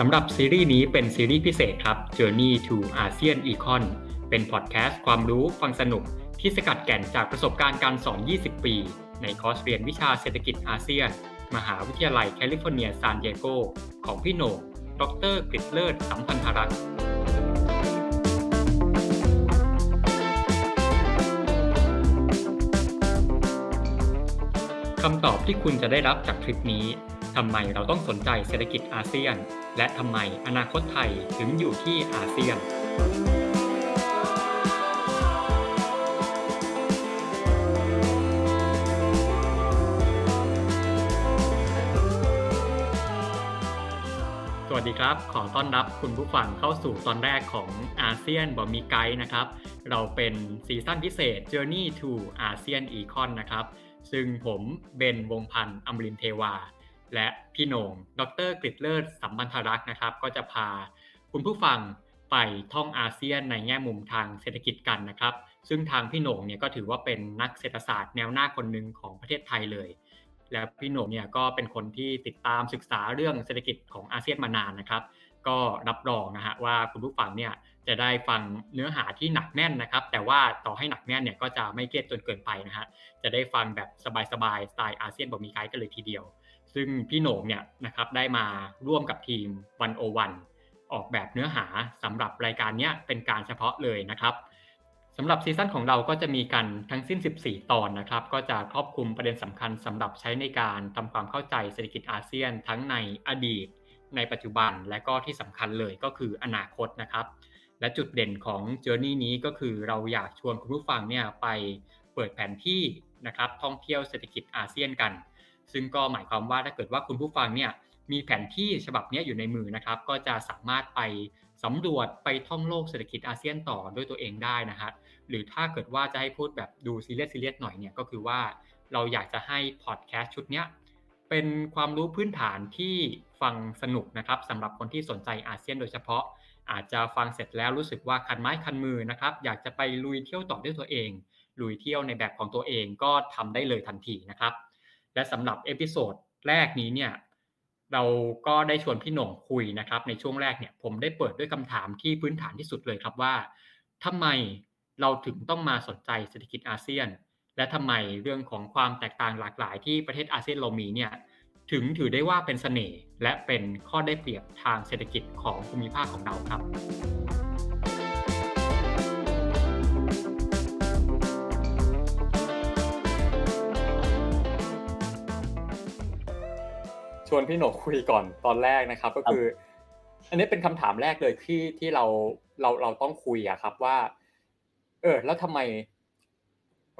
สำหรับซีรีส์นี้เป็นซีรีส์พิเศษครับ Journey to ASEAN Econ เป็นพอดแคสต์ความรู้ฟังสนุกที่สกัดแก่นจากประสบการณ์การสอน 20 ปี ในคอร์สเรียนวิชาเศรษฐกิจอาเซียน มหาวิทยาลัยแคลิฟอร์เนียซานดิเอโกของพี่โหน่งดร.กฤษฎ์เลิศสัมพันธารักษ์คำตอบที่คุณจะได้รับจากคลิปนี้ ทำไมเราต้องสนใจเศรษฐกิจอาเซียน และทำไมอนาคตไทยถึงอยู่ที่อาเซียน สวัสดีครับ ขอต้อนรับคุณผู้ฟังเข้าสู่ตอนแรกของอาเซียนบอมีไกด์นะครับ เราเป็นซีซั่นพิเศษ Journey to ASEAN Econ นะครับ ซึ่งผมเบนวงพันธ์อมรินเทวา และพี่โหน่งดรกฤษเลิศสัมพันธรักษ์นะครับ ก็จะพาคุณผู้ฟังไปท่องอาเซียนในแง่มุมทางเศรษฐกิจกันนะครับ ซึ่งทางพี่โหน่งเนี่ยก็ถือว่าเป็นนักเศรษฐศาสตร์แนวหน้าคนหนึ่งของประเทศไทยเลย และพี่โหน่งเนี่ยก็เป็นคนที่ติดตามศึกษาเรื่องเศรษฐกิจของอาเซียนมานานนะครับ ก็รับรองนะฮะว่าคุณผู้ฟังเนี่ยจะได้ฟังเนื้อหาที่หนักแน่นนะครับ แต่ว่าต่อให้หนักแน่นเนี่ยก็จะไม่เครียดจนเกินไปนะฮะจะได้ฟังแบบสบายๆสไตล์อาเซียนบอกมีไกด์กันเลยทีเดียว ซึ่งพี่โหน่งเนี่ยนะครับได้มาร่วมกับทีมวันโอวันออกแบบเนื้อหาสำหรับรายการนี้เป็นการเฉพาะเลยนะครับสำหรับซีซั่นของเราก็จะมีกันทั้งสิ้น 14 ตอนนะครับ ก็จะครอบคลุมประเด็นสำคัญสำหรับใช้ในการทำความเข้าใจเศรษฐกิจอาเซียน ทั้งในอดีต ในปัจจุบันและก็ที่สำคัญเลยก็คืออนาคตนะครับ และจุดเด่นของ Journey นี้ก็คือเราอยากชวนคุณผู้ฟังเนี่ยไปเปิดแผนที่นะครับท่องเที่ยวเศรษฐกิจอาเซียนกัน ซึ่งก็หมายความว่าถ้าเกิดว่าคุณผู้ฟังเนี่ยมีแผนที่ฉบับนี้อยู่ในมือนะครับ ก็จะสามารถไปสำรวจไปท่องโลกเศรษฐกิจอาเซียนต่อด้วยตัวเองได้นะฮะหรือถ้าเกิดว่าจะให้พูดแบบดูซีเรียสซีเรียสหน่อยเนี่ยก็คือว่าเราอยากจะให้พอดแคสต์ชุดเนี้ยเป็นความรู้พื้นฐานที่ฟังสนุกนะครับสำหรับคนที่สนใจอาเซียนโดยเฉพาะ อาจจะฟังเสร็จแล้วรู้สึกว่าคันไม้คันมือนะครับ อยากจะไปลุยเที่ยวต่อด้วยตัวเอง ลุยเที่ยวในแบบของตัวเองก็ทำได้เลยทันทีนะครับ และสำหรับ episode แรกนี้เนี่ยเราก็ได้ชวนพี่โหน่งคุยนะครับ ในช่วงแรกเนี่ยผมได้เปิดด้วยคำถามที่พื้นฐานที่สุดเลยครับว่าทำไมเราถึงต้องมาสนใจเศรษฐกิจอาเซียน และทำไมเรื่องของความแตกต่างหลากหลายที่ประเทศอาเซียนเรามีเนี่ยถึงถือได้ว่าเป็นเสน่ห์และเป็นข้อได้เปรียบทางเศรษฐกิจของภูมิภาคของเราครับ ชวนพี่หนกคุยก่อนตอนแรกนะครับ ก็คือ อันนี้เป็นคำถามแรกเลยที่ที่เราเราเราต้องคุยอะครับว่า เออ แล้วทำไม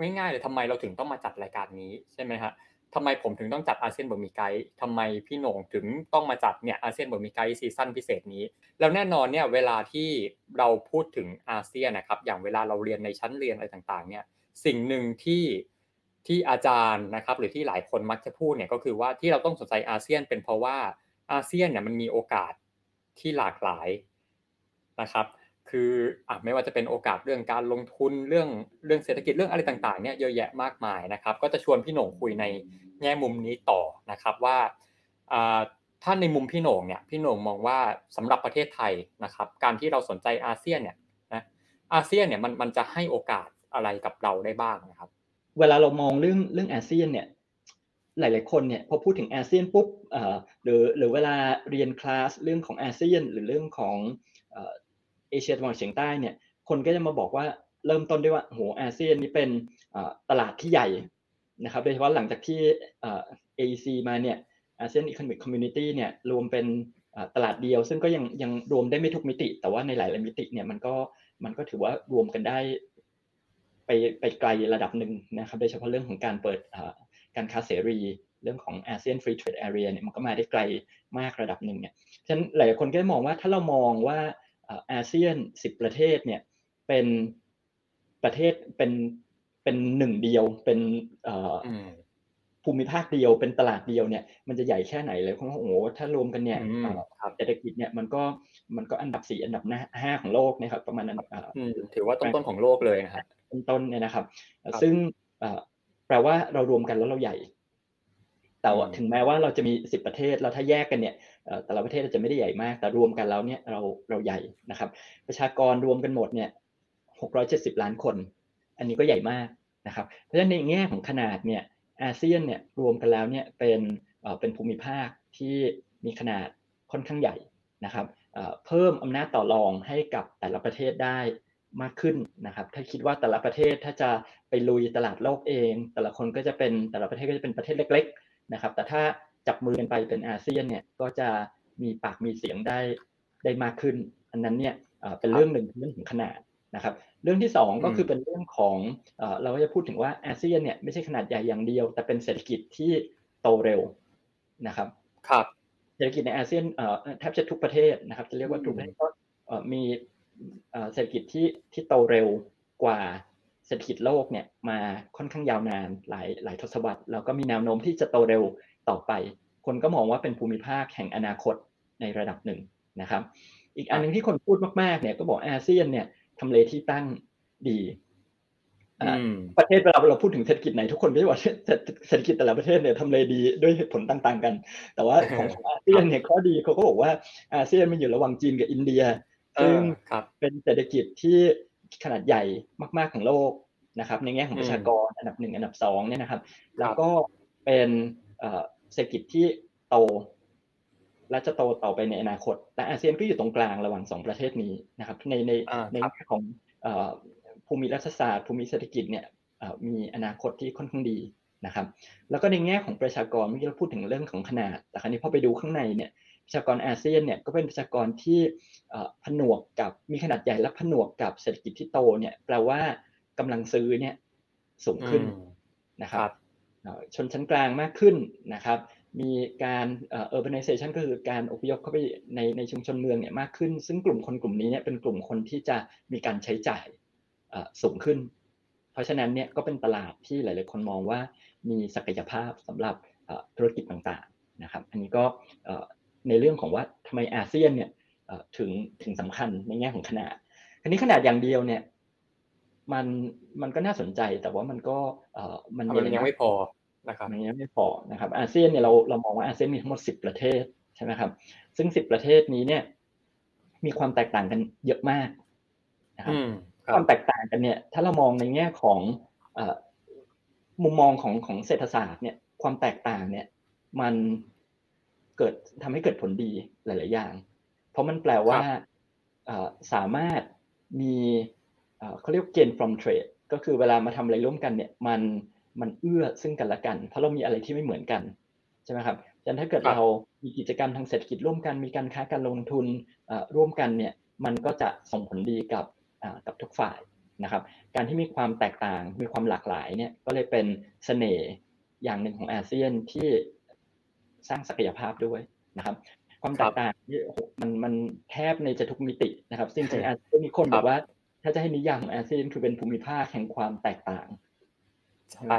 ง่ายๆเลยทำไมเราถึงต้องมาจัดรายการนี้ใช่ไหมฮะทำไมผมถึงต้องจัดอาเซียนบ่มีไกด์ทำไมพี่โหน่งถึงต้องมาจัดเนี่ยอาเซียนบ่มีไกด์ season พิเศษนี้ แล้วแน่นอนเนี่ยเวลาที่เราพูดถึงอาเซียนนะครับ อย่างเวลาเราเรียนในชั้นเรียนอะไรต่างๆ เนี่ย สิ่งหนึ่งที่ ที่อาจารย์นะครับ หรือที่หลายคนมักจะพูดเนี่ยก็คือว่าที่เราต้องสนใจอาเซียน เป็นเพราะว่าอาเซียนเนี่ยมันมีโอกาสที่หลากหลายนะครับ คืออะไม่ว่าจะเป็นโอกาสเรื่องการลงทุนเรื่องเรื่องเศรษฐกิจเรื่องอะไรต่างๆเนี่ยเยอะแยะมากมายนะครับ ก็จะชวนพี่โหน่งคุยในแง่มุมนี้ต่อนะครับว่าถ้าในมุมพี่โหน่งเนี่ยพี่โหน่งมองว่าสำหรับประเทศไทยนะครับ การที่เราสนใจอาเซียนเนี่ยนะอาเซียนเนี่ยมันมันจะให้โอกาสอะไรกับเราได้บ้างนะครับ เวลาเรามองเรื่องเรื่องอาเซียนเนี่ยหลาย ๆ คนเนี่ยพอพูดถึงอาเซียนปุ๊บหรือหรือเวลาเรียนคลาสเรื่องของอาเซียน หรือเรื่องของเอเชียตะวันออกเฉียงใต้เนี่ยคนก็จะมาบอกว่าเริ่มต้นด้วยว่าโหอาเซียนนี่เป็นตลาดที่ใหญ่นะครับโดยเฉพาะหลังจากที่ AEC มาเนี่ยอาเซียนอี c o มิ m คอมมูนิตี้เนี่ยรวมเป็นตลาดเดียว ซึ่งก็ยังยังรวมได้ไม่ทุกมิติ แต่ว่าในหลาย ๆ มิติเนี่ยมันก็มันก็ถือว่ารวมกันได้ ไปไปไกลระดับหนึ่งนะครับโดยเฉพาะเรื่องของการเปิดการค้าเสรี เรื่องของอาเซียนฟรีเทรดแอเรียเนี่ยมันก็มาได้ไกลมากระดับหนึ่งเนี่ยฉะนั้นหลายคนก็มองว่าถ้าเรามองว่าอาเซียนสิบประเทศเนี่ยเป็นประเทศเป็นเป็นหนึ่งเดียวเป็นภูมิภาคเดียวเป็นตลาดเดียวเนี่ยมันจะใหญ่แค่ไหนเลยเพราะว่าโอ้โหถ้ารวมกันเนี่ยเศรษฐกิจเนี่ยมันก็มันก็อันดับสี่อันดับห้าของโลกนะครับประมาณนั้นถือว่าต้นๆของโลกเลยนะครับ ต้นๆเนี่ยนะครับ ซึ่งแปลว่าเรารวมกันแล้วเราใหญ่ แต่ถึงแม้ว่าเราจะมีสิบประเทศเราถ้าแยกกันเนี่ยแต่ละประเทศจะไม่ได้ใหญ่มาก แต่รวมกันแล้วเนี่ยเราเราใหญ่นะครับ ประชากรรวมกันหมดเนี่ยหกร้อยเจ็ดสิบล้านคน อันนี้ก็ใหญ่มากนะครับ เพราะฉะนั้นในแง่ของขนาดเนี่ยอาเซียนเนี่ยรวมกันแล้วเนี่ยเป็นเป็นภูมิภาคที่มีขนาดค่อนข้างใหญ่นะครับเพิ่มอำนาจต่อรองให้กับแต่ละประเทศได้ มากขึ้นนะครับ ถ้าคิดว่าแต่ละประเทศถ้าจะไปลุยตลาดโลกเอง แต่ละคนก็จะเป็นแต่ละประเทศก็จะเป็นประเทศเล็ก ๆ นะครับ แต่ถ้าจับมือกันไปเป็นอาเซียนเนี่ยก็จะมีปากมีเสียงได้ได้มากขึ้น อันนั้นเนี่ยเป็นเรื่องหนึ่งเรื่องของขนาดนะครับ เรื่องที่ 2 ก็คือเป็นเรื่องของเราก็จะพูดถึงว่าอาเซียนเนี่ยไม่ใช่ขนาดใหญ่อย่างเดียว แต่เป็นเศรษฐกิจที่โตเร็วนะครับครับเศรษฐกิจในอาเซียนแทบจะทุกประเทศนะครับ จะเรียกว่าทุกประเทศก็มี เศรษฐกิจที่ที่โตเร็วกว่าเศรษฐกิจโลกเนี่ยมาค่อนข้างยาวนานหลายหลายทศวรรษแล้วก็มีแนวโน้มที่จะโตเร็วต่อไป คนก็มองว่าเป็นภูมิภาคแห่งอนาคตในระดับหนึ่งนะครับ อีกอันหนึ่งที่คนพูดมากๆเนี่ยก็บอกอาเซียนเนี่ยทำเลที่ตั้งดีประเทศเวลาเราพูดถึงเศรษฐกิจไหนทุกคนก็จะบอกเศรษฐกิจแต่ละประเทศเนี่ยทำเลดีด้วยเหตุผลต่าง ๆ กัน แต่ว่าของอาเซียนเนี่ยข้อดีเขาก็บอกว่าอาเซียนมันอยู่ระหว่างจีนกับอินเดีย ซึ่งเป็นเศรษฐกิจที่ขนาดใหญ่มากๆของโลกนะครับ ในแง่ของประชากรอันดับหนึ่งอันดับสองเนี่ยนะครับ แล้วก็เป็นเศรษฐกิจที่โตและจะโตต่อไปในอนาคตแต่อาเซียนก็อยู่ตรงกลางระหว่างสองประเทศนี้นะครับ ในในในแง่ของภูมิรัฐศาสตร์ภูมิเศรษฐกิจเนี่ยมีอนาคตที่ค่อนข้างดีนะครับ แล้วก็ในแง่ของประชากรเมื่อกี้เราพูดถึงเรื่องของขนาด แต่ครั้นี้พอไปดูข้างในเนี่ย ประชากรอาเซียนเนี่ยก็เป็นประชากรที่ผนวกกับมีขนาดใหญ่และผนวกกับเศรษฐกิจที่โตเนี่ยแปลว่ากำลังซื้อเนี่ยสูงขึ้นนะครับชนชั้นกลางมากขึ้นนะครับ มีการเอ่อ urbanization ก็คือการอพยพเข้าไปในในชุมชนเมืองเนี่ยมากขึ้น ซึ่งกลุ่มคนกลุ่มนี้เนี่ยเป็นกลุ่มคนที่จะมีการใช้จ่ายสูงขึ้น เพราะฉะนั้นเนี่ยก็เป็นตลาดที่หลาย ๆ คนมองว่ามีศักยภาพสำหรับธุรกิจต่าง ๆ นะครับ อันนี้ก็ ในเรื่องของว่าทำไมอาเซียนเนี่ยถึงถึงสำคัญในแง่ของขนาดอันนี้ขนาดอย่างเดียวเนี่ย มันมันก็น่าสนใจแต่ว่ามันก็มันยังไม่พอนะครับอย่างนี้ไม่พอนะครับอาเซียนเนี่ยเราเรามองว่าอาเซียนมีทั้งหมดสิบประเทศใช่ไหมครับ ซึ่งสิบประเทศนี้เนี่ย มีความแตกต่างกันเยอะมากนะครับความแตกต่างกันเนี่ย ถ้าเรามองในแง่ของมุมมองของของเศรษฐศาสตร์เนี่ย ความแตกต่างเนี่ย มัน เกิดทำให้เกิดผลดีหลาย ๆ อย่าง เพราะมันแปลว่าสามารถมีเขาเรียก gain from trade ก็คือเวลามาทำอะไรร่วมกันเนี่ยมันมันเอื้อซึ่งกันและกัน เพราะเรามีอะไรที่ไม่เหมือนกันใช่ไหมครับดังนั้นถ้าเกิดเรามีกิจกรรมทางเศรษฐกิจร่วมกัน มีการค้าการลงทุนร่วมกันเนี่ยมันก็จะส่งผลดีกับกับทุกฝ่ายนะครับ การที่มีความแตกต่างมีความหลากหลายเนี่ยก็เลยเป็นเสน่ห์อย่างหนึ่งของอาเซียนที่ สร้างศักยภาพด้วยนะครับ ความแตกต่างมันมันแทบในจะทุกมิตินะครับซึ่งในอาเซียนมีคนบอกว่า ถ้าจะให้นิยามของอาเซียนคือเป็นภูมิภาคแห่งความแตกต่างใช่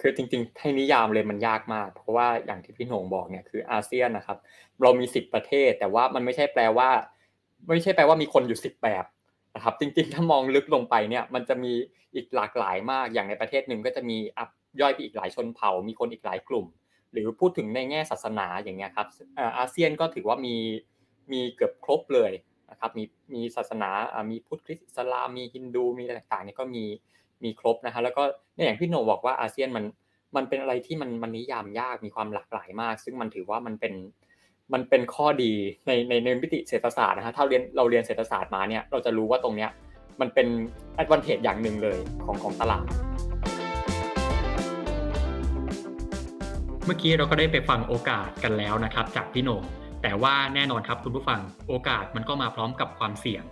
คือจริงๆให้นิยามเลยมันยากมาก เพราะว่าอย่างที่พี่หนงบอกเนี่ยคืออาเซียนนะครับ เรามีสิบประเทศ แต่ว่ามันไม่ใช่แปลว่า ไม่ใช่แปลว่ามีคนอยู่สิบแบบนะครับจริงๆ ถ้ามองลึกลงไปเนี่ยมันจะมีอีกหลากหลายมากอย่างในประเทศหนึ่งก็จะมีอับย่อยไปอีกหลายชนเผ่า มีคนอีกหลายกลุ่ม หรือพูดถึงในแง่ศาสนาอย่างเงี้ยครับอาเซียนก็ถือว่ามีมีเกือบครบเลยนะครับมีมีศาสนามีพุทธคริสต์อิสลามมีฮินดูมีอะไรต่างๆเนี่ยก็มีมีครบนะฮะแล้วก็เนี่ยอย่างพี่โนบอกว่าอาเซียนมันมันเป็นอะไรที่มันมันนิยามยากมีความหลากหลายมาก ซึ่งมันถือว่ามันเป็นมันเป็นข้อดีในในในมิติเศรษฐศาสตร์นะฮะถ้าเรียนเราเรียนเศรษฐศาสตร์มาเนี่ยเราจะรู้ว่าตรงเนี้ยมันเป็นแอดวานเทจอย่างหนึ่งเลยของของตลาด เมื่อกี้เราก็ได้ไปฟังโอกาสกันแล้วนะครับ จากพี่โหน่งแต่ว่าแน่นอนครับคุณผู้ฟังโอกาสมันก็มาพร้อมกับความเสี่ยง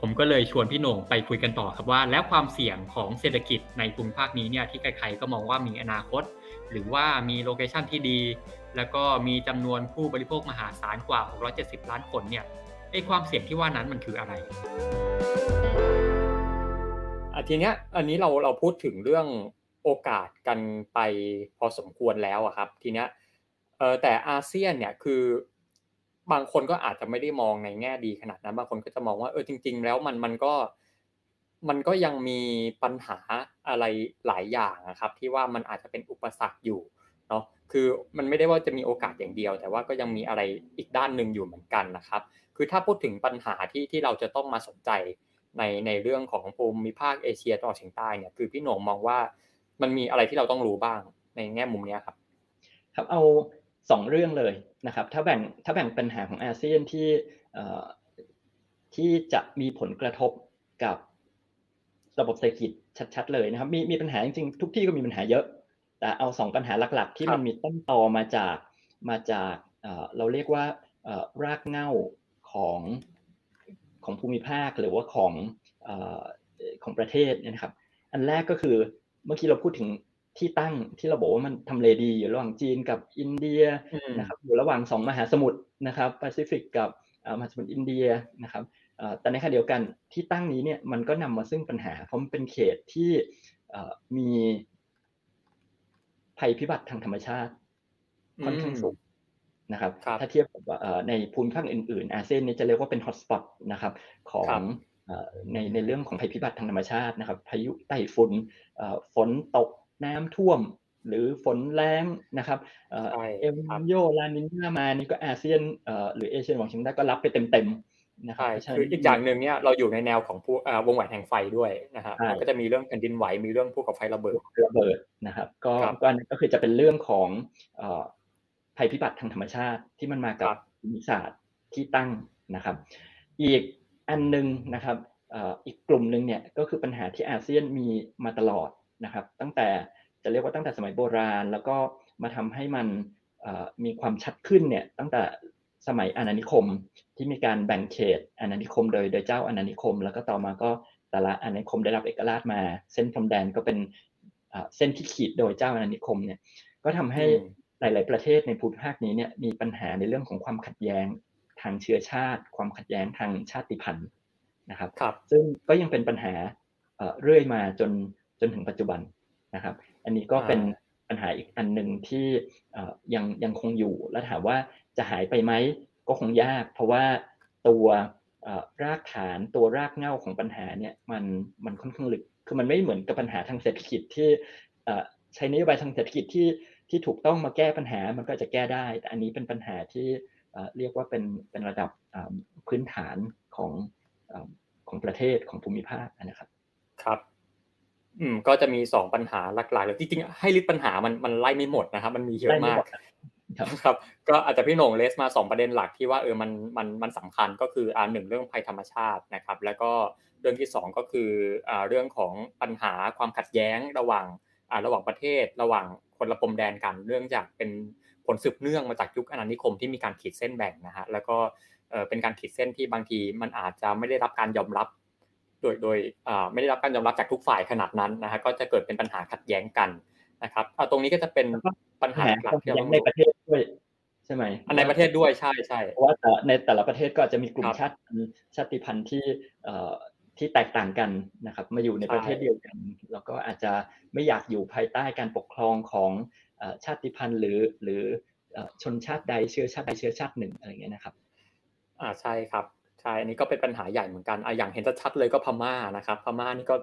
ผมก็เลยชวนพี่โหน่งไปคุยกันต่อครับว่า แล้วความเสี่ยงของเศรษฐกิจในภูมิภาคนี้เนี่ยที่ใครๆก็มองว่ามีอนาคต หรือว่ามีโลเคชันที่ดี แล้วก็มีจำนวนผู้บริโภคมหาศาลกว่า 670 ล้านคนเนี่ยไอ้ความเสี่ยงที่ว่านั้นมันคืออะไรทีเนี้ยอันนี้เราเราพูดถึงเรื่อง โอกาสกันไปพอสมควรแล้วอะครับทีเนี้ยเออแต่อาเซียนเนี่ยคือบางคนก็อาจจะไม่ได้มองในแง่ดีขนาดนั้น บางคนก็จะมองว่าเออจริง ๆ แล้วมันมันก็มันก็ยังมีปัญหาอะไรหลายอย่างนะครับ ที่ว่ามันอาจจะเป็นอุปสรรคอยู่เนาะคือมันไม่ได้ว่าจะมีโอกาสอย่างเดียว แต่ว่าก็ยังมีอะไรอีกด้านหนึ่งอยู่เหมือนกันนะครับ คือถ้าพูดถึงปัญหาที่ที่เราจะต้องมาสนใจในในเรื่องของภูมิภาคเอเชียตะวันออกเฉียงใต้เนี่ยคือพี่หนงมองว่า มันมีอะไรที่เราต้องรู้บ้างในแง่มุมนี้ครับ ครับเอาสองเรื่องเลยนะครับ ถ้าแบ่งถ้าแบ่งปัญหาของอาเซียนที่ที่จะมีผลกระทบกับระบบเศรษฐกิจชัดๆเลยนะครับมีมีปัญหาจริงๆทุกที่ก็มีปัญหาเยอะ แต่เอาสองปัญหาหลักๆ ที่มันมีต้นตอมาจากมาจากเราเรียกว่ารากเหง้าของของภูมิภาคหรือว่าของของประเทศนะครับ อันแรกก็คือ เมื่อกี้เราพูดถึงที่ตั้งที่เราบอกว่ามันทำเลดีอยู่ระหว่างจีนกับอินเดียนะครับอยู่ระหว่างสองมหาสมุทรนะครับแปซิฟิกกับมหาสมุทรอินเดียนะครับแต่ในขณะเดียวกันที่ตั้งนี้เนี่ยมันก็นำมาซึ่งปัญหาเพราะมันเป็นเขตที่มีภัยพิบัติทางธรรมชาติค่อนข้างสูงนะครับ ถ้าเทียบกับในภูมิภาคอื่นๆ อาเซียนนี่จะเรียกว่าเป็นฮอตสปอตนะครับของ ในในเรื่องของภัยพิบัติทางธรรมชาตินะครับพายุไต้ฝุ่นฝนตกน้ำท่วม หรือฝนแรงนะครับเอลนิโยลานิญามานี่ก็อาเซียนหรือเอเชียหวังเฉียงใต้ก็รับไปเต็มๆนะครับคืออีกอย่างหนึ่งเนี่ยเราอยู่ในแนวของผู้วงแหวนแห่งไฟด้วยนะครับก็จะมีเรื่องแผ่นดินไหวมีเรื่องผู้กับไฟระเบิดระเบิดนะครับก็ก็คือจะเป็นเรื่องของภัยพิบัติทางธรรมชาติที่มันมากับภูมิศาสตร์ที่ตั้งนะครับ อีก อันนึงนะครับอีกกลุ่มหนึ่งเนี่ยก็คือปัญหาที่อาเซียนมีมาตลอดนะครับ ตั้งแต่จะเรียกว่าตั้งแต่สมัยโบราณ แล้วก็มาทำให้มันมีความชัดขึ้นเนี่ยตั้งแต่สมัยอาณานิคมที่มีการแบ่งเขตอาณานิคมโดยโดยเจ้าอาณานิคม แล้วก็ต่อมาก็แต่ละอาณานิคมได้รับเอกราชมา เส้นพรมแดนก็เป็นเส้นที่ขีดโดยเจ้าอาณานิคมเนี่ยก็ทำให้หลาย ๆ ประเทศในภูมิภาคนี้เนี่ยมีปัญหาในเรื่องของความขัดแย้ง ทางเชื้อชาติ ความขัดแย้งทางชาติพันธุ์นะครับรบซึ่งก็ยังเป็นปัญหาเรื่อยมาจนจนถึงปัจจุบันนะครับ อันนี้ก็เป็นปัญหาอีกอันหนึ่งที่ยังยังคงอยู่และถามว่าจะหายไปไหมก็คงยาก เพราะว่าตัวรากฐานตัวรากเหง้าของปัญหาเนี่ยมันมันค่อนข้างลึกคือมันไม่เหมือนกับปัญหาทางเศรษฐกิจที่ใช้นโยบายทางเศรษฐกิจที่ที่ถูกต้องมาแก้ปัญหามันก็จะแก้ได้ แต่อันนี้เป็นปัญหาที่ เรียกว่าเป็นเป็นระดับพื้นฐานของของประเทศของภูมิภาคนะครับครับอืมก็จะมีสองปัญหาหลักๆเลยจริงๆให้ลิสต์ปัญหามันมันไล่ไม่หมดนะครับ มันมีเยอะมากครับ ก็อาจจะพี่หนงเลสมาสองประเด็นหลักที่ว่าเออมันมันมันสำคัญก็คืออ่าหนึ่งเรื่องภัยธรรมชาตินะครับ แล้วก็เรื่องที่สองก็คืออ่าเรื่องของปัญหาความขัดแย้งระหว่างอ่าระหว่างประเทศ ระหว่างคนละปมแดนกันเรื่องจากเป็น ผลสืบเนื่องมาจากยุคอาณานิคมที่มีการขีดเส้นแบ่งนะฮะแล้วก็เป็นการขีดเส้นที่บางทีมันอาจจะไม่ได้รับการยอมรับ โดยโดยไม่ได้รับการยอมรับจากทุกฝ่ายขนาดนั้นนะฮะก็จะเกิดเป็นปัญหาขัดแย้งกันนะครับตรงนี้ก็จะเป็นปัญหาหลักที่เราในประเทศด้วยใช่ไหมในประเทศด้วยใช่ใช่เพราะว่าในแต่ละประเทศก็จะมีกลุ่มชาติชาติพันธุ์ที่ที่แตกต่างกันนะครับ มาอยู่ในประเทศเดียวกัน แล้วก็อาจจะไม่อยากอยู่ภายใต้การปกครองของ ชาติพันธุ์หรือหรือชนชาติใดเชื้อชาติใดเชื้อชาติหนึ่งอะไรเงี้ยนะครับอ่าใช่ครับใช่อันนี้ก็เป็นปัญหาใหญ่เหมือนกันอ่าอย่างเห็นชัดเลยก็พม่านะครับพม่านี่ก็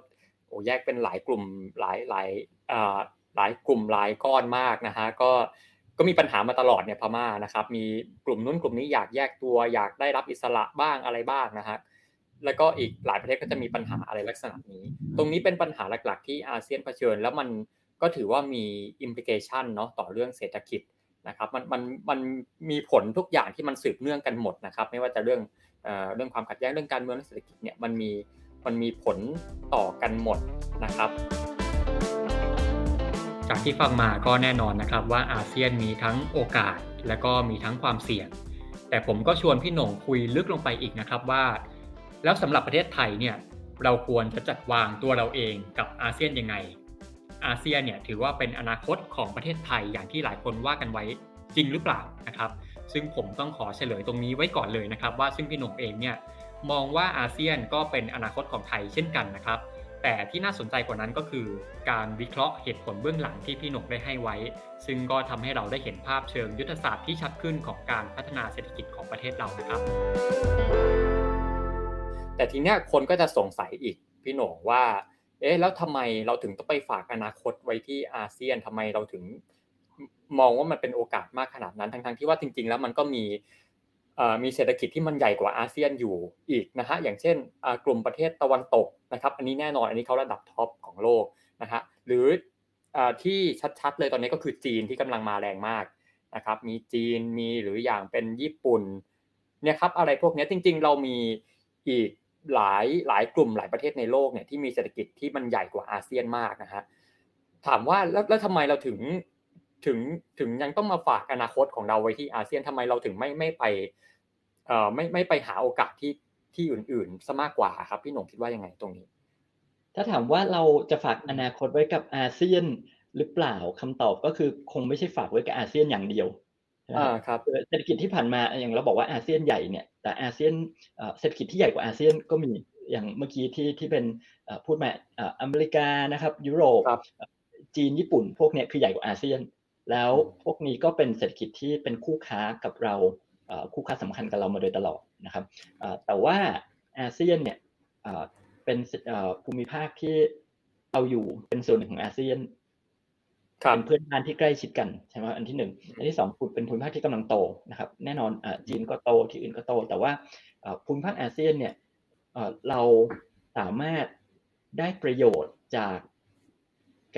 โอ้แยกเป็นหลายกลุ่มหลายหลายอ่าหลายกลุ่มหลายก้อนมากนะฮะก็ก็มีปัญหามาตลอดเนี่ยพม่านะครับมีกลุ่มนู้นกลุ่มนี้อยากแยกตัวอยากได้รับอิสระบ้างอะไรบ้างนะฮะแล้วก็อีกหลายประเทศก็จะมีปัญหาอะไรลักษณะนี้ ตรงนี้เป็นปัญหาหลัก ๆ ที่อาเซียนเผชิญ แล้วมัน ก็ถือว่ามี implication เนาะต่อเรื่องเศรษฐกิจนะครับมันมันมันมีผลทุกอย่างที่มันสืบเนื่องกันหมดนะครับ ไม่ว่าจะเรื่องเรื่องความขัดแย้งเรื่องการเมืองเศรษฐกิจเนี่ยมันมีมันมีผลต่อกันหมดนะครับ จากที่ฟังมาก็แน่นอนนะครับว่าอาเซียนมีทั้งโอกาสและก็มีทั้งความเสี่ยง แต่ผมก็ชวนพี่หน่งคุยลึกลงไปอีกนะครับว่า แล้วสำหรับประเทศไทยเนี่ยเราควรจะจัดวางตัวเราเองกับอาเซียนยังไง อาเซียนเนี่ยถือว่าเป็นอนาคตของประเทศไทยอย่างที่หลายคนว่ากันไว้จริงหรือเปล่านะครับ ซึ่งผมต้องขอเฉลยตรงนี้ไว้ก่อนเลยนะครับ ว่าซึ่งพี่หนุ่มเองเนี่ยมองว่าอาเซียนก็เป็นอนาคตของไทยเช่นกันนะครับ แต่ที่น่าสนใจกว่านั้นก็คือ การวิเคราะห์เหตุผลเบื้องหลังที่พี่หนุ่มได้ให้ไว้ ซึ่งก็ทำให้เราได้เห็นภาพเชิงยุทธศาสตร์ที่ชัดขึ้นของการพัฒนาเศรษฐกิจของประเทศเรานะครับ แต่ทีนี้คนก็จะสงสัยอีกพี่หนุ่มว่า เอ๊ะแล้วทำไมเราถึงต้องไปฝากอนาคตไว้ที่อาเซียนทำไมเราถึงมองว่ามันเป็นโอกาสมากขนาดนั้นทั้งๆที่ว่าจริง ๆ แล้วมันก็มีมีเศรษฐกิจที่มันใหญ่กว่าอาเซียนอยู่อีกนะฮะอย่างเช่นกลุ่มประเทศตะวันตกนะครับ อันนี้แน่นอนอันนี้เขาระดับท็อปของโลกนะฮะหรือที่ชัดๆเลยตอนนี้ก็คือจีนที่กำลังมาแรงมากนะครับมีจีนมีหรืออย่างเป็นญี่ปุ่นเนี่ยครับอะไรพวกนี้จริง ๆ เรามีอีก หลายหลายกลุ่มหลายประเทศในโลกเนี่ยที่มีเศรษฐกิจที่มันใหญ่กว่าอาเซียนมากนะฮะถามว่าแล้วแล้วทำไมเราถึงถึงถึงยังต้องมาฝากอนาคตของเราไว้ที่อาเซียนทำไมเราถึงไม่ไม่ไปเอ่อไม่ไม่ไปหาโอกาสที่ที่อื่นๆซะมากกว่าครับพี่หนุ่มคิดว่ายังไงตรงนี้ ถ้าถามว่าเราจะฝากอนาคตไว้กับอาเซียนหรือเปล่าคำตอบก็คือคงไม่ใช่ฝากไว้กับอาเซียนอย่างเดียว อ่าครับเศรษฐกิจที่ผ่านมาอย่างเราบอกว่าอาเซียนใหญ่เนี่ยแต่อาเซียนเศรษฐกิจที่ใหญ่กว่าอาเซียนก็มีอย่างเมื่อกี้ที่ที่เป็นพูดมาอเมริกานะครับ ยุโรปจีนญี่ปุ่น พวกนี้คือใหญ่กว่าอาเซียน แล้วพวกนี้ก็เป็นเศรษฐกิจที่เป็นคู่ค้ากับเราคู่ค้าสำคัญกับเรามาโดยตลอดนะครับแต่ว่าอาเซียนเนี่ยเป็นภูมิภาคที่เอาอยู่เป็นส่วนหนึ่งของอาเซียน เป็นเพื่อนบ้านที่ใกล้ชิดกันใช่ไหมอันที่หนึ่งอันที่สองเป็นภูมิภาคที่กำลังโตนะครับ แน่นอนจีนก็โตที่อื่นก็โต แต่ว่าภูมิภาคอาเซียนเนี่ยเราสามารถได้ประโยชน์จาก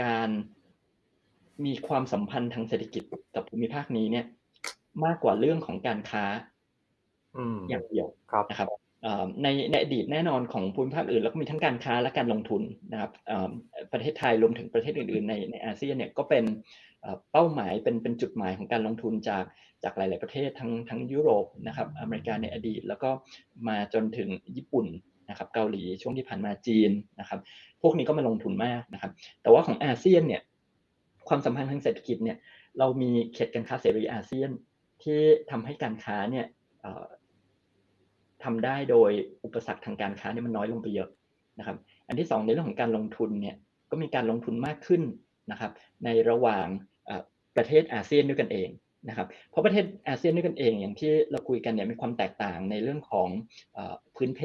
การมีความสัมพันธ์ทางเศรษฐกิจกับภูมิภาคนี้เนี่ย มากกว่าเรื่องของการค้าอย่างเดียวนะครับ ในในอดีตแน่นอนของภูมิภาคอื่น แล้วก็มีทั้งการค้าและการลงทุนนะครับประเทศไทยรวมถึงประเทศอื่นๆ ในในอาเซียนเนี่ยก็เป็นเป้าหมายเป็นเป็นจุดหมายของการลงทุนจากจากหลาย ๆประเทศทั้งทั้งยุโรปนะครับอเมริกาในอดีต แล้วก็มาจนถึงญี่ปุ่นนะครับเกาหลีช่วงที่ผ่านมาจีนนะครับพวกนี้ก็มาลงทุนมากนะครับ แต่ว่าของอาเซียนเนี่ยความสัมพันธ์ทางเศรษฐกิจเนี่ยเรามีเขตการค้าเสรีอาเซียนที่ทำให้การค้าเนี่ย ทำได้โดยอุปสรรคทางการค้าเนี่ยมันน้อยลงไปเยอะนะครับ อันที่ 2 ในเรื่องของการลงทุนเนี่ยก็มีการลงทุนมากขึ้นนะครับ ในระหว่างประเทศอาเซียนด้วยกันเองนะครับเพราะประเทศอาเซียนด้วยกันเองอย่างที่เราคุยกันเนี่ยมีความแตกต่างในเรื่องของพื้นเพ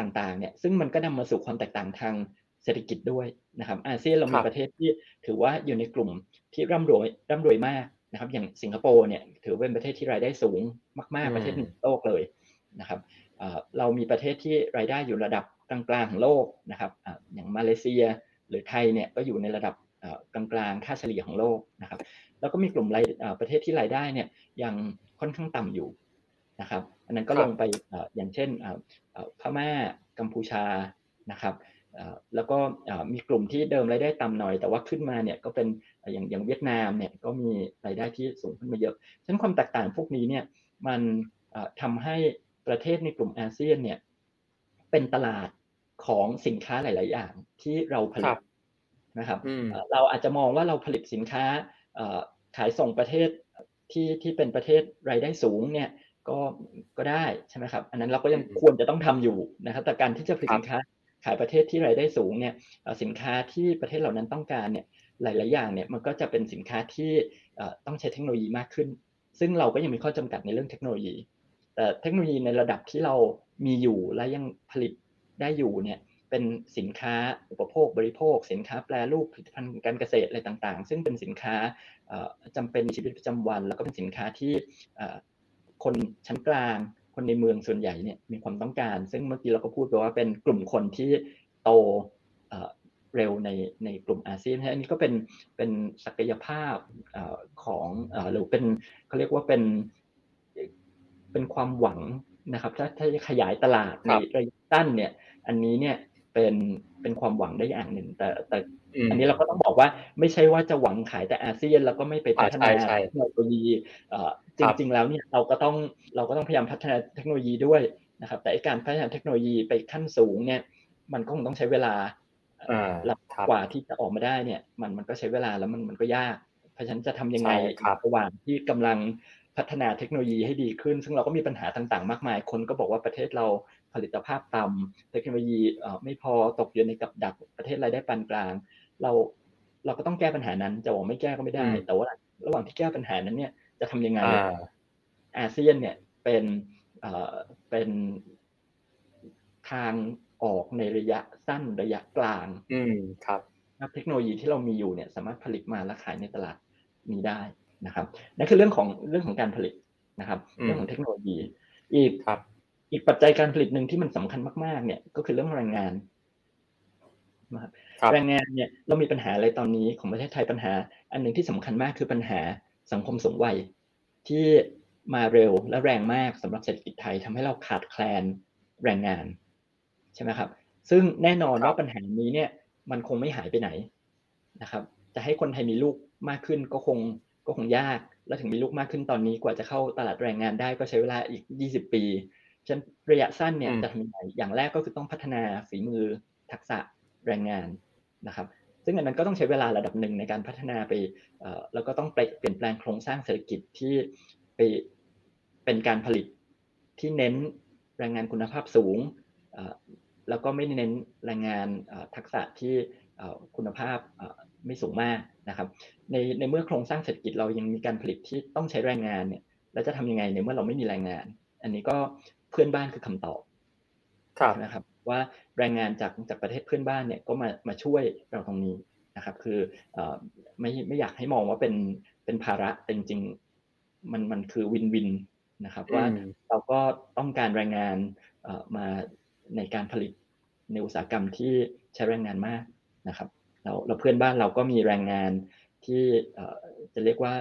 ต่างๆเนี่ยซึ่งมันก็นำมาสู่ความแตกต่างทางเศรษฐกิจด้วยนะครับอาเซียนเรามีประเทศที่ถือว่าอยู่ในกลุ่มที่ร่ำรวยร่ำรวยมากนะครับอย่างสิงคโปร์เนี่ยถือเป็นประเทศที่รายได้สูงมาก ๆประเทศหนึ่งโลกเลย นะครับเรามีประเทศที่รายได้อยู่ระดับกลางๆของโลกนะครับอย่างมาเลเซียหรือไทยเนี่ยก็อยู่ในระดับกลางๆค่าเฉลี่ยของโลกนะครับ แล้วก็มีกลุ่มรายประเทศที่รายได้เนี่ยยังค่อนข้างต่ำอยู่นะครับ อันนั้นก็ลงไปอย่างเช่นพม่ากัมพูชานะครับแล้วก็มีกลุ่มที่เดิมรายได้ต่ำหน่อย แต่ว่าขึ้นมาเนี่ยก็เป็นอย่างอย่างเวียดนามเนี่ยก็มีรายได้ที่สูงขึ้นมาเยอะ ฉะนั้นความแตกต่างพวกนี้เนี่ยมันทำให้ ประเทศในกลุ่มอาเซียนเนี่ย เป็นตลาดของสินค้าหลาย ๆ อย่างที่เราผลิตนะครับ เราอาจจะมองว่าเราผลิตสินค้าขายส่งประเทศที่ที่เป็นประเทศรายได้สูงเนี่ยก็ก็ได้ใช่ไหมครับ อันนั้นเราก็ยังควรจะต้องทำอยู่นะครับแต่การที่จะผลิตสินค้าขายประเทศที่รายได้สูงเนี่ยสินค้าที่ประเทศเหล่านั้นต้องการเนี่ยหลาย ๆ อย่างเนี่ยมันก็จะเป็นสินค้าที่ต้องใช้เทคโนโลยีมากขึ้น ซึ่งเราก็ยังมีข้อจำกัดในเรื่องเทคโนโลยี แต่เทคโนโลยีในระดับที่เรามีอยู่และยังผลิตได้อยู่เนี่ยเป็นสินค้าอุปโภคบริโภค สินค้าแปรรูปผลิตภัณฑ์การเกษตรอะไรต่างๆ ซึ่งเป็นสินค้าจำเป็นในชีวิตประจำวัน แล้วก็เป็นสินค้าที่คนชั้นกลาง คนในเมืองส่วนใหญ่เนี่ยมีความต้องการ ซึ่งเมื่อกี้เราก็พูดไปว่าเป็นกลุ่มคนที่โตเร็วในในกลุ่มอาเซียนอันนี้ก็เป็นเป็นศักยภาพของหรือเป็นเขาเรียกว่าเป็น เป็นความหวังนะครับ ถ้าถ้าจะขยายตลาดในระยะสั้นเนี่ย อันนี้เนี่ยเป็นเป็นความหวังได้อย่างหนึ่ง แต่แต่อันนี้เราก็ต้องบอกว่าไม่ใช่ว่าจะหวังขายแต่อาเซียนแล้วก็ไม่ไปพัฒนาเทคโนโลยีจริง ๆ แล้วเนี่ยเราก็ต้องเราก็ต้องพยายามพัฒนาเทคโนโลยีด้วยนะครับ แต่การพัฒนาเทคโนโลยีไปขั้นสูงเนี่ย มันก็คงต้องใช้เวลาแล้วกว่าที่จะออกมาได้เนี่ย มันมันก็ใช้เวลาแล้วมันมันก็ยาก เพราะฉะนั้นจะทำยังไงระหว่างที่กำลัง พัฒนาเทคโนโลยีให้ดีขึ้น ซึ่งเราก็มีปัญหาต่างๆ มากมาย คนก็บอกว่าประเทศเราผลิตภาพต่ำเทคโนโลยีไม่พอตกอยู่ในกับดักประเทศรายได้ปานกลาง เราเราก็ต้องแก้ปัญหานั้นจะบอกไม่แก้ก็ไม่ได้ แต่ว่าระหว่างที่แก้ปัญหานั้นเนี่ยจะทำยังไงอาเซียนเนี่ยเป็นเป็นทางออกในระยะสั้นระยะกลาง อืมครับเทคโนโลยีที่เรามีอยู่เนี่ย สามารถผลิตมาและขายในตลาดนี้ได้ นะครับนั่นคือเรื่องของเรื่องของการผลิตนะครับ เรื่องของเทคโนโลยี อีกครับ อีกปัจจัยการผลิตหนึ่งที่มันสำคัญมากๆ เนี่ย ก็คือเรื่องแรงงานนะครับแรงงานเนี่ยเรามีปัญหาอะไรตอนนี้ของประเทศไทยปัญหา อันหนึ่งที่สำคัญมากคือปัญหาสังคมสูงวัยที่มาเร็วและแรงมากสำหรับเศรษฐกิจไทยทำให้เราขาดแคลนแรงงานใช่ไหมครับ ซึ่งแน่นอนว่าปัญหานี้เนี่ย มันคงไม่หายไปไหนนะครับ จะให้คนไทยมีลูกมากขึ้นก็คง ก็คงยากและถึงมีลูกมากขึ้นตอนนี้กว่าจะเข้าตลาดแรงงานได้ก็ใช้เวลาอีก 20 ปีฉะนั้นระยะสั้นเนี่ยจะทำยังไงอย่างแรกก็คือต้องพัฒนาฝีมือทักษะแรงงานนะครับ ซึ่งอันนั้นก็ต้องใช้เวลาระดับหนึ่งในการพัฒนาไปแล้วก็ต้องเปลี่ยนแปลงโครงสร้างเศรษฐกิจที่ไปเป็นการผลิตที่เน้นแรงงานคุณภาพสูงแล้วก็ไม่เน้นแรงงานทักษะที่คุณภาพ ไม่สูงมากนะครับ ในในเมื่อโครงสร้างเศรษฐกิจเรายังมีการผลิตที่ต้องใช้แรงงานเนี่ยแล้วจะทำยังไงในเมื่อเราไม่มีแรงงาน อันนี้ก็เพื่อนบ้านคือคำตอบนะครับ ว่าแรงงานจากจากประเทศเพื่อนบ้านเนี่ยก็มามาช่วยเราตรงนี้นะครับ คือไม่ไม่อยากให้มองว่าเป็นเป็นภาระแต่จริงๆมันมันคือวินวินนะครับว่าเราก็ต้องการแรงงานมาในการผลิตในอุตสาหกรรมที่ใช้แรงงานมากนะครับ เราเราเพื่อนบ้านเราก็มีแรงงานที่จะเรียกว่า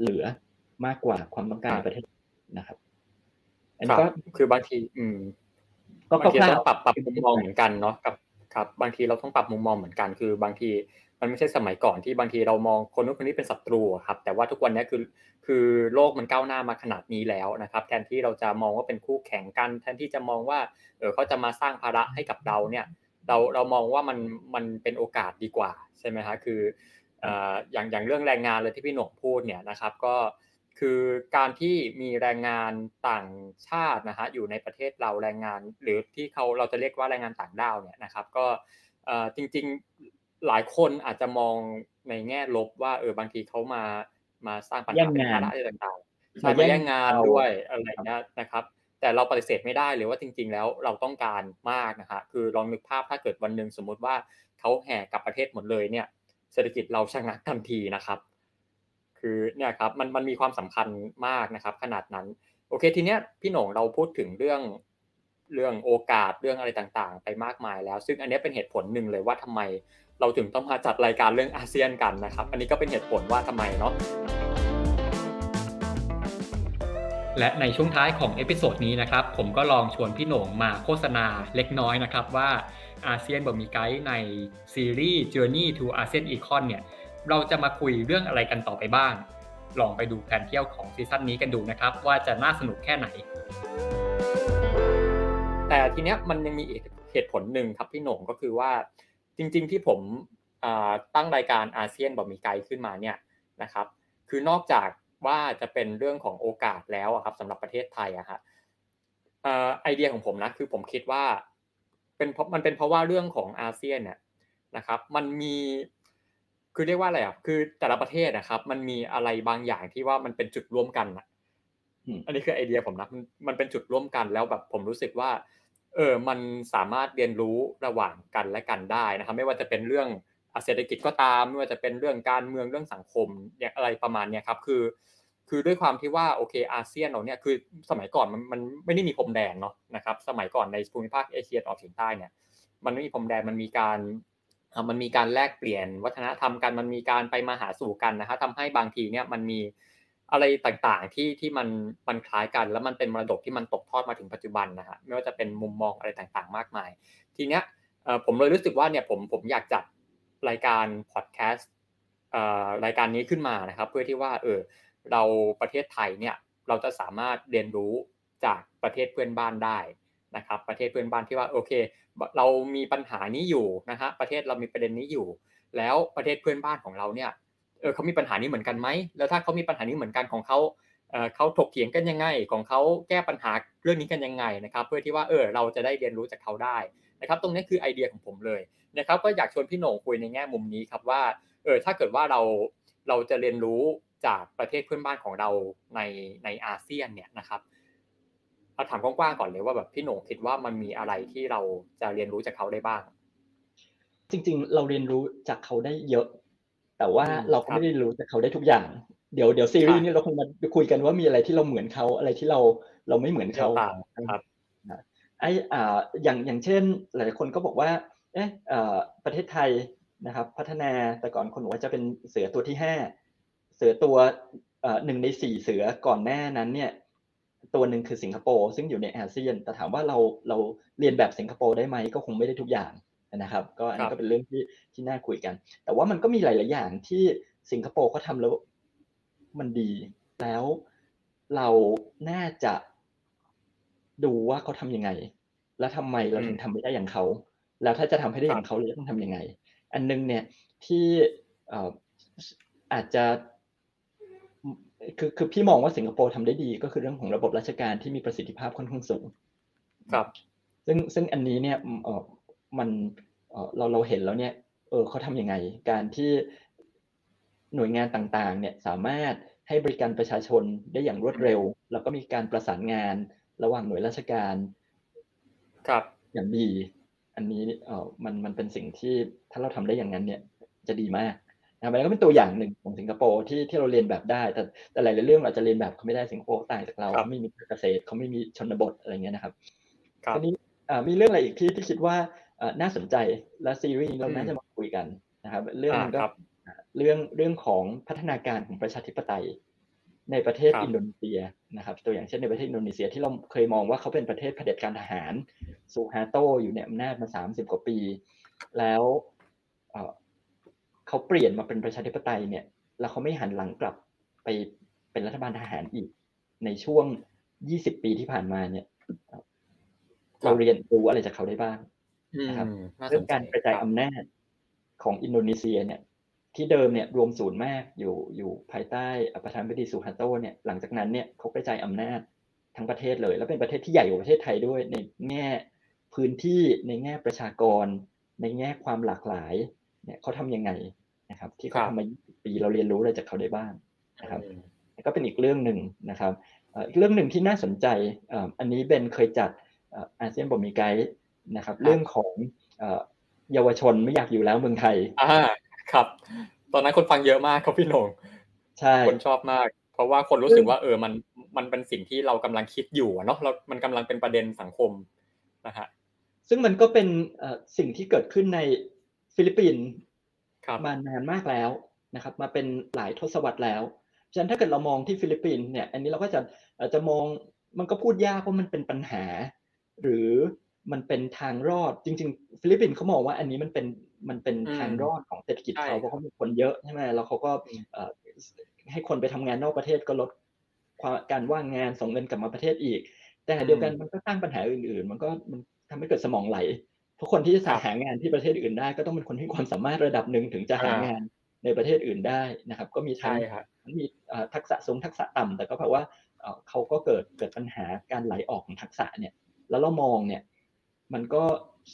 เหลือมากกว่าความต้องการประเทศนะครับ อันนี้ก็คือบางที อืม ก็บางทีต้องปรับปรับมุมมองเหมือนกันเนาะกับครับ บางทีเราต้องปรับมุมมองเหมือนกัน คือบางทีมันไม่ใช่สมัยก่อนที่บางทีเรามองคนนู้นคนนี้เป็นศัตรูครับ แต่ว่าทุกวันนี้คือคือโลกมันก้าวหน้ามาขนาดนี้แล้วนะครับ แทนที่เราจะมองว่าเป็นคู่แข่งกัน แทนที่จะมองว่าเออเขาจะมาสร้างภาระให้กับเราเนี่ย เราเรามองว่ามันมันเป็นโอกาสดีกว่าใช่ไหมคะคืออย่างอย่างเรื่องแรงงานเลยที่พี่หนกพูดเนี่ยนะครับก็คือการที่มีแรงงานต่างชาตินะฮะอยู่ในประเทศเราแรงงาน หรือที่เขาเราจะเรียกว่าแรงงานต่างด้าวเนี่ยนะครับ ก็จริงๆหลายคนอาจจะมองในแง่ลบว่าเออบางทีเขามามาสร้างปัญหาเป็นภาระอะไรต่างๆมาแย่งงานด้วยอะไรเงี้ยนะครับ แต่เราปฏิเสธไม่ได้เลยว่าจริง ๆ แล้วเราต้องการมากนะฮะคือลองนึกภาพถ้าเกิดวันหนึ่งสมมุติว่าเขาแห่กลับประเทศหมดเลยเนี่ย เศรษฐกิจเราชะงักทันทีนะครับ คือเนี่ยครับมันมันมีความสำคัญมากนะครับ ขนาดนั้น โอเคทีเนี้ยพี่หนงเราพูดถึงเรื่องเรื่องโอกาสเรื่องอะไรต่างๆ ไปมากมายแล้ว ซึ่งอันนี้เป็นเหตุผลหนึ่งเลยว่าทำไมเราถึงต้องมาจัดรายการเรื่องอาเซียนกันนะครับ อันนี้ก็เป็นเหตุผลว่าทำไมเนาะ และในช่วงท้ายของ episode นี้นะครับผมก็ลองชวนพี่โหน่งมาโฆษณาเล็กน้อยนะครับว่าอาเซียนบ่มีไกด์ในซีรีส์ Journey to ASEAN Econ เนี่ยเราจะมาคุยเรื่องอะไรกันต่อไปบ้าง ลองไปดูแผนเที่ยวของ season นี้กันดูนะครับ ว่าจะน่าสนุกแค่ไหน แต่ทีเนี้ยมันยังมีเหตุผลหนึ่งครับพี่โหน่งก็คือว่าจริง ๆ ที่ผมตั้งรายการอาเซียนบ่มีไกด์ขึ้นมาเนี่ยนะครับคือนอกจาก ว่าจะเป็นเรื่องของโอกาสแล้วครับสำหรับประเทศไทยอะครับไอเดียของผมนะคือผมคิดว่าเป็นเพราะมันเป็นเพราะว่าเรื่องของอาเซียนเนี่ยนะครับ มันมีคือเรียกว่าอะไรอะคือแต่ละประเทศนะครับ มันมีอะไรบางอย่างที่ว่ามันเป็นจุดร่วมกันอะอันนี้คือไอเดียผมนะมันเป็นจุดร่วมกันแล้วแบบผมรู้สึกว่า เออมันสามารถเรียนรู้ระหว่างกันและกันได้นะครับ ไม่ว่าจะเป็นเรื่อง เศรษฐกิจก็ตามไม่ว่าจะเป็นเรื่องการเมืองเรื่องสังคมอย่างอะไรประมาณนี้ครับคือคือด้วยความที่ว่าโอเคอาเซียนเราเนี่ยคือสมัยก่อนมันมันไม่ได้มีพรมแดนเนาะนะครับสมัยก่อนในภูมิภาคเอเชียตะวันออกเฉียงใต้เนี่ยมันไม่มีพรมแดนมันมีการมันมีการแลกเปลี่ยนวัฒนธรรมกันมันมีการไปมาหาสู่กันนะครับทำให้บางทีเนี่ยมันมีอะไรต่างๆที่ที่มันมันคล้ายกัน แล้วมันเป็นมรดกที่มันตกทอดมาถึงปัจจุบันนะฮะไม่ว่าจะเป็นมุมมองอะไรต่างๆ มากมาย ทีเนี้ยผมเลยรู้สึกว่าเนี่ยผมผมอยากจัด รายการพอดแคสต์รายการนี้ขึ้นมานะครับ เพื่อที่ว่าเออเราประเทศไทยเนี่ยเราจะสามารถเรียนรู้จากประเทศเพื่อนบ้านได้นะครับ ประเทศเพื่อนบ้านที่ว่าโอเค เรามีปัญหานี้อยู่นะฮะประเทศเรามีประเด็นนี้อยู่ แล้วประเทศเพื่อนบ้านของเราเนี่ยเออเขามีปัญหานี้เหมือนกันไหมแล้วถ้าเขามีปัญหานี้เหมือนกันของเขา เขาถกเถียงกันยังไง ของเขาแก้ปัญหาเรื่องนี้กันยังไงนะครับ เพื่อที่ว่าเออเราจะได้เรียนรู้จากเขาได้นะครับ ตรงนี้คือไอเดียของผมเลยนะครับ ก็อยากชวนพี่โหน่งคุยในแง่มุมนี้ครับว่าเออถ้าเกิดว่าเราเราจะเรียนรู้จากประเทศเพื่อนบ้านของเราในในอาเซียนเนี่ยนะครับเราถามกว้างๆก่อนเลยว่าแบบพี่โหน่งคิดว่ามันมีอะไรที่เราจะเรียนรู้จากเขาได้บ้าง จริง ๆ เราเรียนรู้จากเขาได้เยอะ แต่ว่าเราก็ไม่ได้รู้จากเขาได้ทุกอย่าง เดี๋ยวเดี๋ยวซีรีส์นี้เราคงมาคุยกันว่ามีอะไรที่เราเหมือนเขาอะไรที่เราเราไม่เหมือนเขาครับไอ้อ่าอย่างอย่างเช่น หลายคนก็บอกว่า เอ๊ะประเทศไทยนะครับ พัฒนาแต่ก่อนคนบอกว่าจะเป็นเสือตัวที่ห้าเสือตัวหนึ่งในสี่เสือก่อนหน้านั้นเนี่ย ตัวหนึ่งคือสิงคโปร์ซึ่งอยู่ในอาเซียน แต่ถามว่าเราเราเรียนแบบสิงคโปร์ได้ไหมก็คงไม่ได้ทุกอย่างนะครับ ก็อันนี้ก็เป็นเรื่องที่ที่น่าคุยกัน แต่ว่ามันก็มีหลาย ๆ อย่างที่สิงคโปร์เขาทาแล้ว มันดี แล้วเราน่าจะดูว่าเขาทำยังไง แล้วทำไมเราถึงทำไม่ได้อย่างเขา แล้วถ้าจะทำให้ได้อย่างเขาเราต้องทํำยังไง อันนึงเนี่ยที่อาจจะคือคือพี่มองว่าสิงคโปร์ทำได้ดีก็คือเรื่องของระบบราชการที่มีประสิทธิภาพค่อนข้างสูง ครับ ซึ่งซึ่งอันนี้เนี่ยเออมันเออเราเราเห็นแล้วเนี่ย เออเขาทํำยังไง การที่ หน่วยงานต่างๆเนี่ยสามารถให้บริการประชาชนได้อย่างรวดเร็ว แล้วก็มีการประสานงานระหว่างหน่วยราชการครับอย่างดี อันนี้เออมันมันเป็นสิ่งที่ถ้าเราทำได้อย่างนั้นเนี่ยจะดีมากนะมันก็เป็นตัวอย่างหนึ่งของสิงคโปร์ที่ที่เราเรียนแบบได้ แต่แต่หลายๆเรื่องอาจจะเรียนแบบเขาไม่ได้สิงคโปร์ต่างจากเราไม่มีเกษตรเขาไม่มีชนบทอะไรเงี้ยนะครับครับนี้มีเรื่องอะไรอีกที่ที่คิดว่าน่าสนใจและซีรีส์เราน่าจะมาคุยกันนะครับ เรื่องก็ เรื่องเรื่องของพัฒนาการของประชาธิปไตย ในประเทศอินโดนีเซียนะครับ ตัวอย่างเช่นในประเทศอินโดนีเซียที่เราเคยมองว่าเขาเป็นประเทศเผด็จการทหารซูฮาโตอยู่ในอำนาจมาสามสิบกว่าปี แล้วเขาเปลี่ยนมาเป็นประชาธิปไตยเนี่ย แล้วเขาไม่หันหลังกลับไปเป็นรัฐบาลทหารอีก ในช่วงยี่สิบปีที่ผ่านมาเนี่ยเราเรียนรู้อะไรจากเขาได้บ้างนะครับเรื่องการกระจายอำนาจของอินโดนีเซียเนี่ย ที่เดิมเนี่ยรวมศูนย์มากอยู่อยู่ภายใต้ประธานาธิบดีสุฮันโตเนี่ยหลังจากนั้นเนี่ยเขากระจายอำนาจทั้งประเทศเลย แล้วเป็นประเทศที่ใหญ่กว่าประเทศไทยด้วย ในแง่พื้นที่ในแง่ประชากร ในแง่ความหลากหลายเนี่ยเขาทํำยังไงนะครับ ที่เขาทำมาปีเราเรียนรู้อะไรจากเขาได้บ้างนะครับก็เป็นอีกเรื่องหนึ่งนะครับอีกเรื่องหนึ่งที่น่าสนใจอันนี้เบนเคยจัดอาเซียนบอมีไกด์นะครับ เรื่องของเยาวชนไม่อยากอยู่แล้วเมืองไทยอ่า ครับ ตอนนั้นคนฟังเยอะมากครับพี่หนงใช่คนชอบมาก เพราะว่าคนรู้สึกว่าเออมันมันเป็นสิ่งที่เรากำลังคิดอยู่เนาะเรามันกำลังเป็นประเด็นสังคมนะฮะซึ่งมันก็เป็นสิ่งที่เกิดขึ้นในฟิลิปปินส์มานานมากแล้วนะครับ มาเป็นหลายทศวรรษแล้วฉะนั้นถ้าเกิดเรามองที่ฟิลิปปินส์เนี่ย อันนี้เราก็จะอาจจะมองมันก็พูดยากว่ามันเป็นปัญหา หรือ มันเป็นทางรอดจริง ๆ ฟิลิปปินส์เขามองว่าอันนี้มันเป็นมันเป็นทางรอดของเศรษฐกิจเขาเพราะเขามีคนเยอะใช่ไหมแล้วเขาก็ให้คนไปทำงานนอกประเทศก็ลดความการว่างงานส่งเงินกลับมาประเทศอีก แต่เดียวกันมันก็สร้างปัญหาอื่น ๆ มันก็มันทำให้เกิดสมองไหลทุกคนที่จะหางานที่ประเทศอื่นได้ ก็ต้องเป็นคนที่ความสามารถระดับหนึ่งถึงจะหางานในประเทศอื่นได้นะครับ ก็มีทั้งมีทักษะสูงทักษะต่ำแต่ก็แปลว่าเขาก็เกิดเกิดปัญหาการไหลออกของทักษะเนี่ย แล้วเรามองเนี่ย มันก็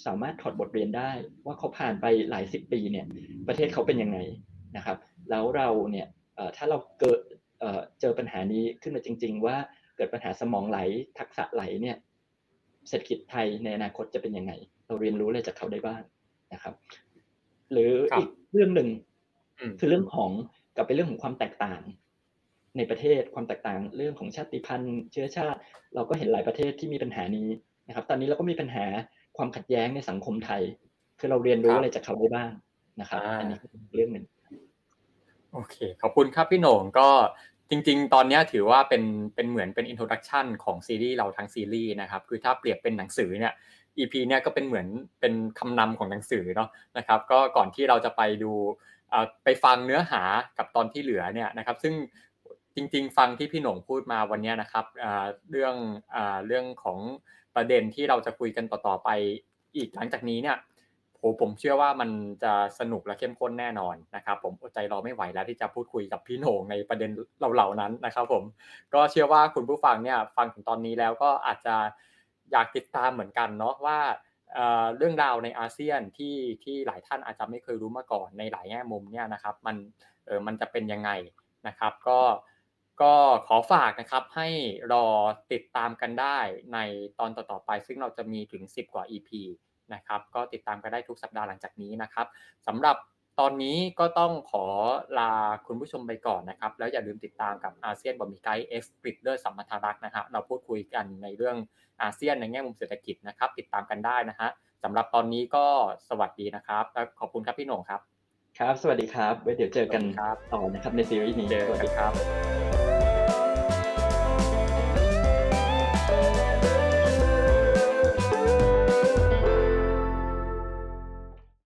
สามารถถอดบทเรียนได้ว่าเขาผ่านไปหลายสิบปีเนี่ยประเทศเขาเป็นยังไงนะครับ แล้วเราเนี่ยถ้าเราเกิดเจอปัญหานี้ขึ้นมาจริง ๆ ว่าเกิดปัญหาสมองไหลทักษะไหลเนี่ยเศรษฐกิจไทยในอนาคตจะเป็นยังไง เราเรียนรู้อะไรจากเขาได้บ้างนะครับ หรืออีกเรื่องหนึ่งคือเรื่องของกับเป็นเรื่องของความแตกต่าง ในประเทศความแตกต่างเรื่องของชาติพันธุ์ เชื้อชาติ เราก็เห็นหลายประเทศที่มีปัญหานี้ นะครับ ตอนนี้เราก็มีปัญหาความขัดแย้งในสังคมไทย คือเราเรียนรู้อะไรจากเขาได้บ้างนะครับ อันนี้เป็นเรื่องหนึ่งโอเค ขอบคุณครับพี่โหน่งก็จริง ๆ ตอนนี้ถือว่าเป็นเป็นเหมือนเป็น introduction ของซีรีส์เราทั้งซีรีส์นะครับ คือถ้าเปรียบเป็นหนังสือเนี่ย EP เนี่ยก็เป็นเหมือนเป็นคำนำของหนังสือเนาะนะครับ ก็ก่อนที่เราจะไปดูไปฟังเนื้อหากับตอนที่เหลือเนี่ยนะครับ ซึ่งจริง ๆ ฟังที่พี่หน่งพูดมาวันนี้นะครับเรื่องเรื่องของ ประเด็นที่เราจะคุยกันต่อๆไปอีกหลังจากนี้เนี่ยโหผมเชื่อว่ามันจะสนุกและเข้มข้นแน่นอนนะครับ ผมอดใจรอไม่ไหวแล้วที่จะพูดคุยกับพี่โหน่งในประเด็นเหล่านั้นนะครับ ผมก็เชื่อว่าคุณผู้ฟังเนี่ยฟังถึงตอนนี้แล้วก็อาจจะอยากติดตามเหมือนกันเนาะว่าเรื่องราวในอาเซียนที่ที่หลายท่านอาจจะไม่เคยรู้มาก่อนในหลายแง่มุมเนี่ยนะครับ มันเออมันจะเป็นยังไงนะครับ ก็ ก็ขอฝากนะครับให้รอติดตามกันได้ในตอนต่อๆไป ซึ่งเราจะมีถึง 10 กว่า EP นะครับก็ติดตามกันได้ทุกสัปดาห์หลังจากนี้นะครับสำหรับตอนนี้ก็ต้องขอลาคุณผู้ชมไปก่อนนะครับ แล้วอย่าลืมติดตามกับอาเซียนบ่มีไกด์ X กฤษฎ์เลิศ สัมพันธารักษ์นะครับเราพูดคุยกันในเรื่องอาเซียนในแง่มุมเศรษฐกิจนะครับ ติดตามกันได้นะฮะสำหรับตอนนี้ก็สวัสดีนะครับแล้วขอบคุณครับพี่หน่งครับ ครับ สวัสดีครับไว้เดี๋ยวเจอกันต่อนะครับในซีรีส์นี้เจอกันครับ